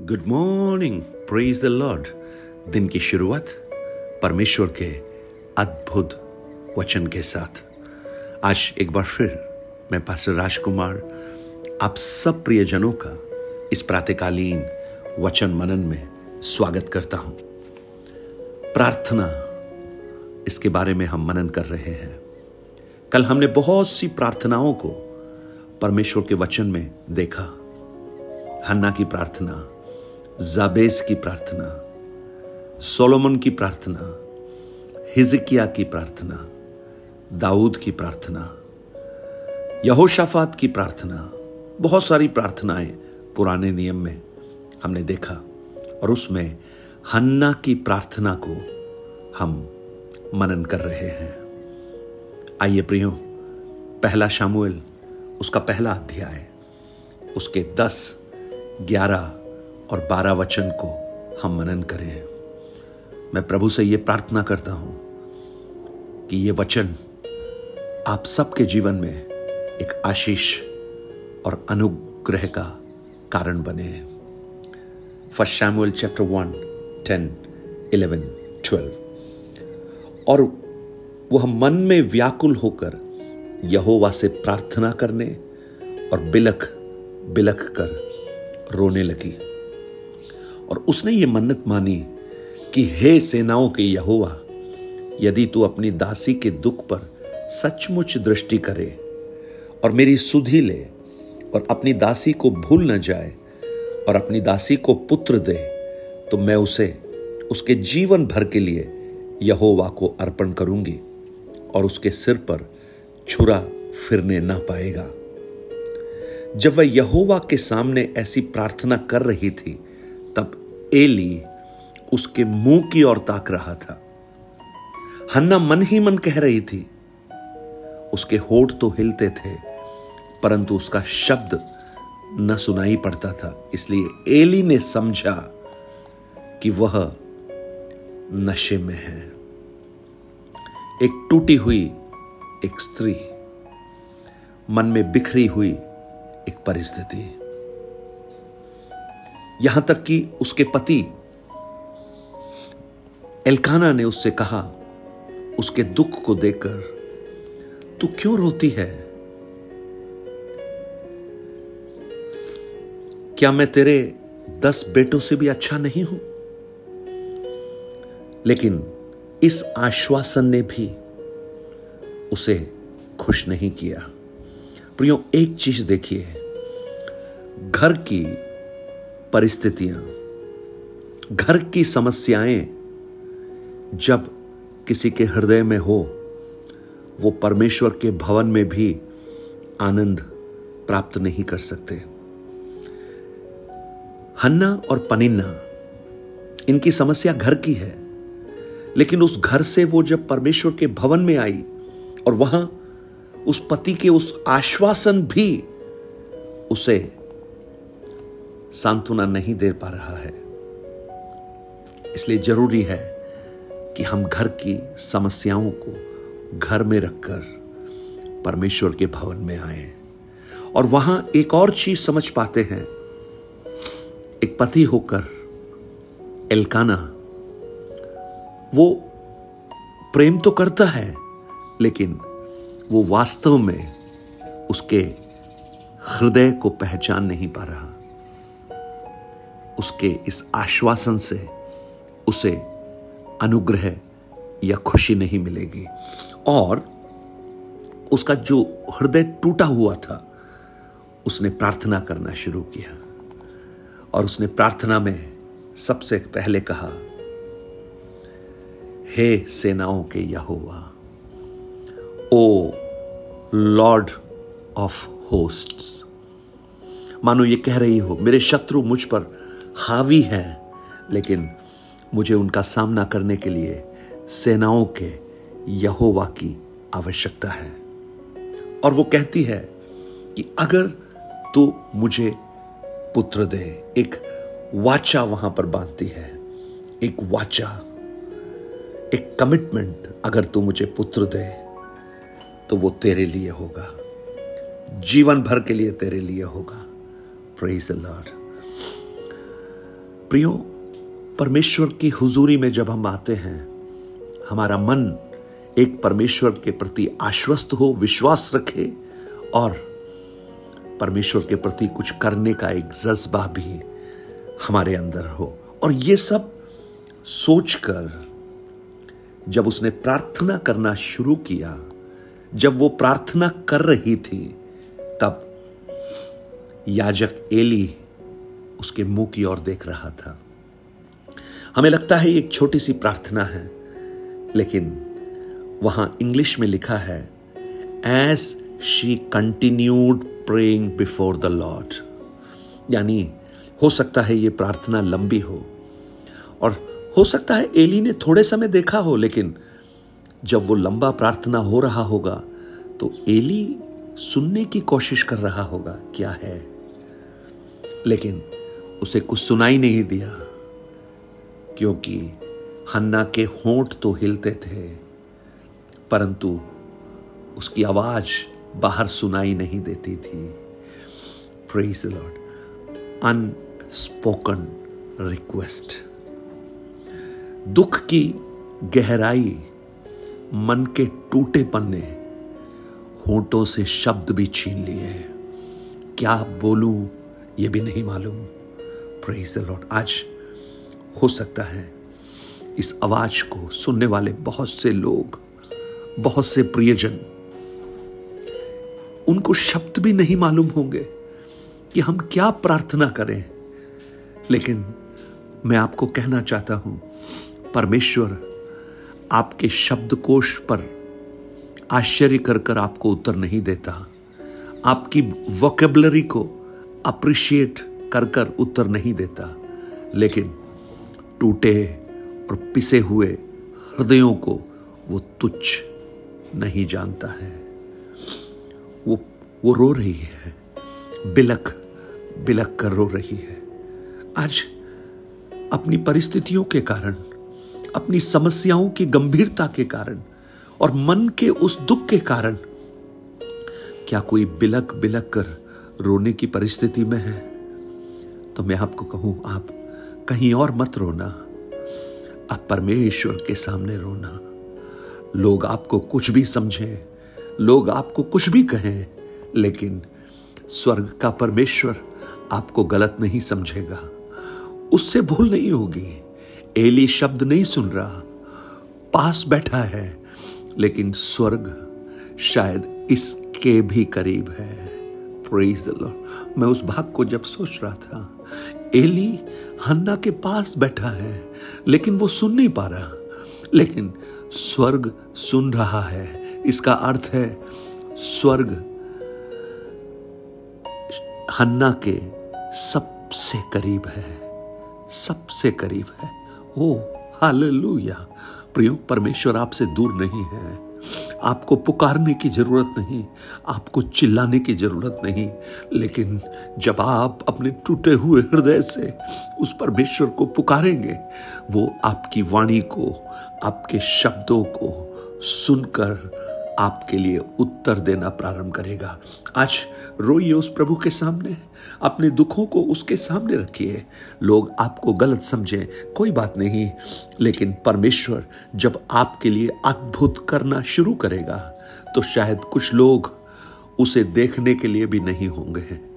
Good morning praise the Lord दिन की शुरुआत परमेश्वर के अद्भुत वचन के साथ। आज एक बार फिर मैं पास्टर राजकुमार आप सब प्रियजनों का इस प्रातकालीन वचन मनन में स्वागत करता हूँ। प्रार्थना इसके बारे में हम मनन कर रहे हैं। कल हमने बहुत सी प्रार्थनाओं को परमेश्वर के वचन में देखा। हन्ना की प्रार्थना जाबेस की प्रार्थना, सोलोमन की प्रार्थना, हिजकिया की प्रार्थना, दाऊद की प्रार्थना, यहोशाफात की प्रार्थना, बहुत सारी प्रार्थनाएँ पुराने नियम में हमने देखा और उसमें हन्ना की प्रार्थना को हम मनन कर रहे हैं। आइए प्रियो, पहला शामुएल, उसका पहला अध्याय, उसके दस, ग्यारह और बारह वचन को हम मनन करें। मैं प्रभु से यह प्रार्थना करता हूँ कि ये वचन आप सबके जीवन में एक आशीष और अनुग्रह का कारण बने। First Samuel chapter one ten eleven twelve और वह मन में व्याकुल होकर यहोवा से प्रार्थना करने और बिलख बिलख कर रोने लगी। और उसने ये मन्नत मानी कि हे सेनाओं के यहोवा, यदि तू अपनी दासी के दुख पर सचमुच दृष्टि करे और मेरी सुधि ले और अपनी दासी को भूल न जाए और अपनी दासी को पुत्र दे तो मैं उसे, उसके जीवन भर के लिए यहोवा को अर्पण करूँगी और उसके सिर पर छुरा फिरने ना पाएगा। जब वह यहोवा के सामने ऐसी प्रार्थना कर रही थी एली उसके मुँह की ओर ताक रहा था। हन्ना मन ही मन कह रही थी। उसके होठ तो हिलते थे, परंतु उसका शब्द न सुनाई पड़ता था। इसलिए एली ने समझा कि वह नशे में है। एक टूटी हुई एक स्त्री, मन में बिखरी हुई एक परिस्थिति। यहाँ तक कि उसके पति। एलकाना ने उससे कहा, उसके दुख को देखकर तू क्यों रोती है? क्या मैं तेरे दस बेटों से भी अच्छा नहीं हूँ? लेकिन इस आश्वासन ने भी उसे खुश नहीं किया। प्रियो, एक चीज़ देखिए। घर की परिस्थितियाँ, घर की समस्याएँ, जब किसी के हृदय में हो, वो परमेश्वर के भवन में भी आनंद प्राप्त नहीं कर सकते। हन्ना और पनिन्ना, इनकी समस्या घर की है, लेकिन उस घर से वो जब परमेश्वर के भवन में आई, और वहाँ उस पति के उस आश्वासन भी उसे सांत्वना नहीं दे पा रहा है। इसलिए ज़रूरी है कि हम घर की समस्याओं को घर में रखकर परमेश्वर के भवन में आए और वहाँ एक और चीज़ समझ पाते हैं। एक पति होकर एलकाना, वो प्रेम तो करता है, लेकिन वो वास्तव में उसके हृदय को पहचान नहीं पा रहा। उसके इस आश्वासन से उसे अनुग्रह या खुशी नहीं मिलेगी। और उसका जो हृदय टूटा हुआ था, उसने प्रार्थना करना शुरू किया। और उसने प्रार्थना में सबसे पहले कहा, हे सेनाओं के यहोवा, ओ लॉर्ड ऑफ़ होस्ट्स, मानो ये कह रही हो, मेरे शत्रु मुझ पर हावी हैं, लेकिन मुझे उनका सामना करने के लिए सेनाओं के यहोवा की आवश्यकता है। और वो कहती है कि अगर तू मुझे पुत्र दे, एक वाचा वहाँ पर बांधती है, एक वाचा, एक कमिटमेंट अगर तू मुझे पुत्र दे तो वो तेरे लिए होगा। जीवन भर के लिए तेरे लिए होगा। प्रेज लॉर्ड प्रियो, परमेश्वर की हुजूरी में जब हम आते हैं, हमारा मन एक परमेश्वर के प्रति आश्वस्त हो, विश्वास रखे और परमेश्वर के प्रति कुछ करने का एक जज्बा भी हमारे अंदर हो। और ये सब सोचकर, जब उसने प्रार्थना करना शुरू किया, जब वो प्रार्थना कर रही थी, तब याजक एली उसके मुँह की ओर देख रहा था। हमें लगता है एक छोटी सी प्रार्थना है, लेकिन वहाँ इंग्लिश में लिखा है as she continued praying before the Lord यानी, हो सकता है ये प्रार्थना लंबी हो, और हो सकता है एली ने थोड़े समय देखा हो, लेकिन जब वो लंबा प्रार्थना हो रहा होगा तो एली सुनने की कोशिश कर रहा होगा, क्या है? लेकिन उसे कुछ सुनाई नहीं दिया, क्योंकि हन्ना के होंठ तो हिलते थे, परंतु उसकी आवाज़ बाहर सुनाई नहीं देती थी। प्रेज लॉर्ड अनस्पोकन रिक्वेस्ट दुख की गहराई मन के टूटे पन्ने होठों से शब्द भी छीन लिए। क्या बोलूँ, ये भी नहीं मालूम। प्रेज द लॉर्ड आज हो सकता है इस आवाज़ को सुनने वाले बहुत से लोग, बहुत से प्रियजन, उनको शब्द भी नहीं मालूम होंगे कि हम क्या प्रार्थना करें। लेकिन मैं आपको कहना चाहता हूँ, परमेश्वर आपके शब्दकोश पर आश्चर्य कर कर आपको उत्तर नहीं देता। आपकी वोकेबलरी को अप्रिशिएट कर कर उत्तर नहीं देता, लेकिन टूटे और पिसे हुए हृदयों को वो तुच्छ नहीं जानता है। वो वो रो रही है बिलक बिलक कर रो रही है। आज अपनी परिस्थितियों के कारण, अपनी समस्याओं की गंभीरता के कारण और मन के उस दुख के कारण, क्या कोई बिलक बिलक कर रोने की परिस्थिति में है? तो मैं आपको कहूँ, आप कहीं और मत रोना। आप परमेश्वर के सामने रोना। लोग आपको कुछ भी समझें, लोग आपको कुछ भी कहें, लेकिन स्वर्ग का परमेश्वर आपको गलत नहीं समझेगा। उससे भूल नहीं होगी। एली शब्द नहीं सुन रहा। पास बैठा है, लेकिन स्वर्ग शायद इसके भी करीब है। प्रेज मैं उस भाग को जब सोच रहा था, एली हन्ना के पास बैठा है, लेकिन वो सुन नहीं पा रहा। लेकिन स्वर्ग सुन रहा है। इसका अर्थ है, स्वर्ग हन्ना के सबसे करीब है। सबसे करीब है। Oh, hallelujah. प्रियो, परमेश्वर आपसे दूर नहीं है। आपको पुकारने की ज़रूरत नहीं, आपको चिल्लाने की ज़रूरत नहीं, लेकिन जब आप अपने टूटे हुए हृदय से उस परमेश्वर को पुकारेंगे, वो आपकी वाणी को, आपके शब्दों को सुनकर आपके लिए उत्तर देना प्रारंभ करेगा। आज रोइए उस प्रभु के सामने। अपने दुखों को उसके सामने रखिए। लोग आपको गलत समझें, कोई बात नहीं। लेकिन परमेश्वर जब आपके लिए अद्भुत करना शुरू करेगा तो शायद कुछ लोग उसे देखने के लिए भी नहीं होंगे।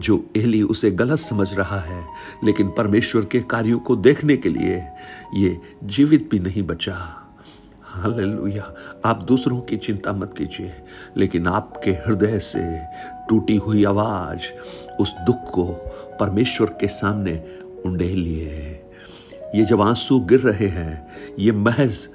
जो एली उसे गलत समझ रहा है, लेकिन परमेश्वर के कार्यों को देखने के लिए ये जीवित भी नहीं बचा। हालेलुया। आप दूसरों की चिंता मत कीजिए, लेकिन आपके हृदय से टूटी हुई आवाज़ उस दुख को परमेश्वर के सामने उंडेलिए। ये जब आँसू गिर रहे हैं, ये महज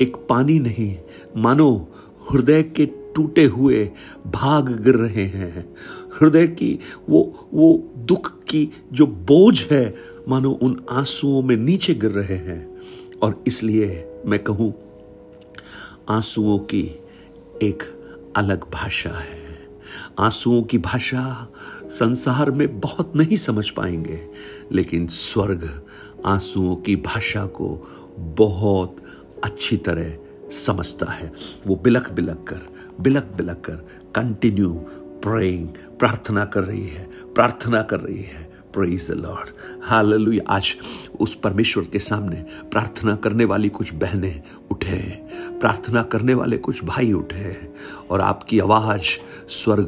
एक पानी नहीं, मानो हृदय के टूटे हुए भाग गिर रहे हैं। हृदय की वो वो दुख की जो बोझ है, मानो उन आंसुओं में नीचे गिर रहे हैं। और इसलिए मैं कहूँ आंसुओं की एक अलग भाषा है। आंसुओं की भाषा संसार में बहुत नहीं समझ पाएँगे, लेकिन स्वर्ग आंसुओं की भाषा को बहुत अच्छी तरह समझता है। वो बिलक बिलक कर बिलक बिलक कर कंटिन्यू प्रेइंग प्रार्थना कर रही है, प्रार्थना कर रही है। प्रेज द लॉर्ड हालेलुया आज उस परमेश्वर के सामने प्रार्थना करने वाली कुछ बहनें उठे। प्रार्थना करने वाले कुछ भाई उठे हैं और आपकी आवाज़ स्वर्ग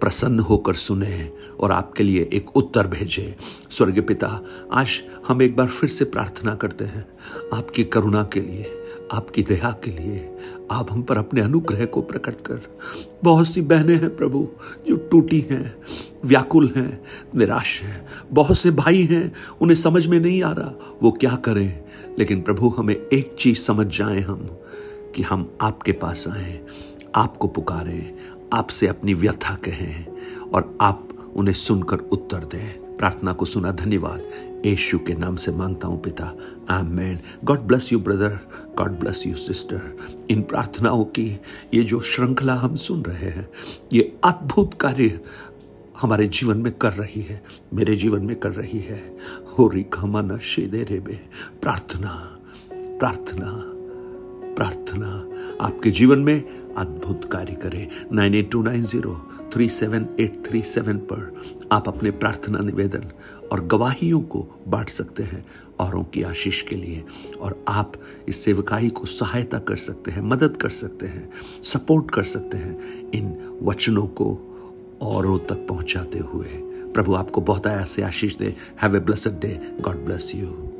प्रसन्न होकर सुने और आपके लिए एक उत्तर भेजे। स्वर्ग पिता, आज हम एक बार फिर से प्रार्थना करते हैं आपकी करुणा के लिए, आपकी दया के लिए। आप हम पर अपने अनुग्रह को प्रकट कर। बहुत सी बहनें हैं प्रभु, जो टूटी हैं, व्याकुल हैं, निराश हैं। बहुत से भाई हैं, उन्हें समझ में नहीं आ रहा, वो क्या करें? लेकिन प्रभु, हमें एक चीज़ समझ जाए हम। कि हम आपके पास आए, आपको पुकारें, आपसे अपनी व्यथा कहें और आप उन्हें सुनकर उत्तर दें। प्रार्थना को सुना धन्यवाद। यीशु के नाम से माँगता हूँ पिता। आमेन। God bless you, brother. God bless you, sister. इन प्रार्थनाओं की ये जो श्रृंखला हम सुन रहे हैं, ये अद्भुत कार्य हमारे जीवन में कर रही है, मेरे जीवन में कर रही है। हो री खमाना शेदे प्रार्थना प्रार्थना। प्रार्थना आपके जीवन में अद्भुत कार्य करे। Nine eight two nine zero three seven eight three seven पर आप अपने प्रार्थना निवेदन और गवाहियों को बांट सकते हैं, औरों की आशीष के लिए। और आप इस सेवकाई को सहायता कर सकते हैं, मदद कर सकते हैं, सपोर्ट कर सकते हैं इन वचनों को औरों तक पहुंचाते हुए। प्रभु आपको बहुत आया से आशीष दे। Have a blessed day. God bless you.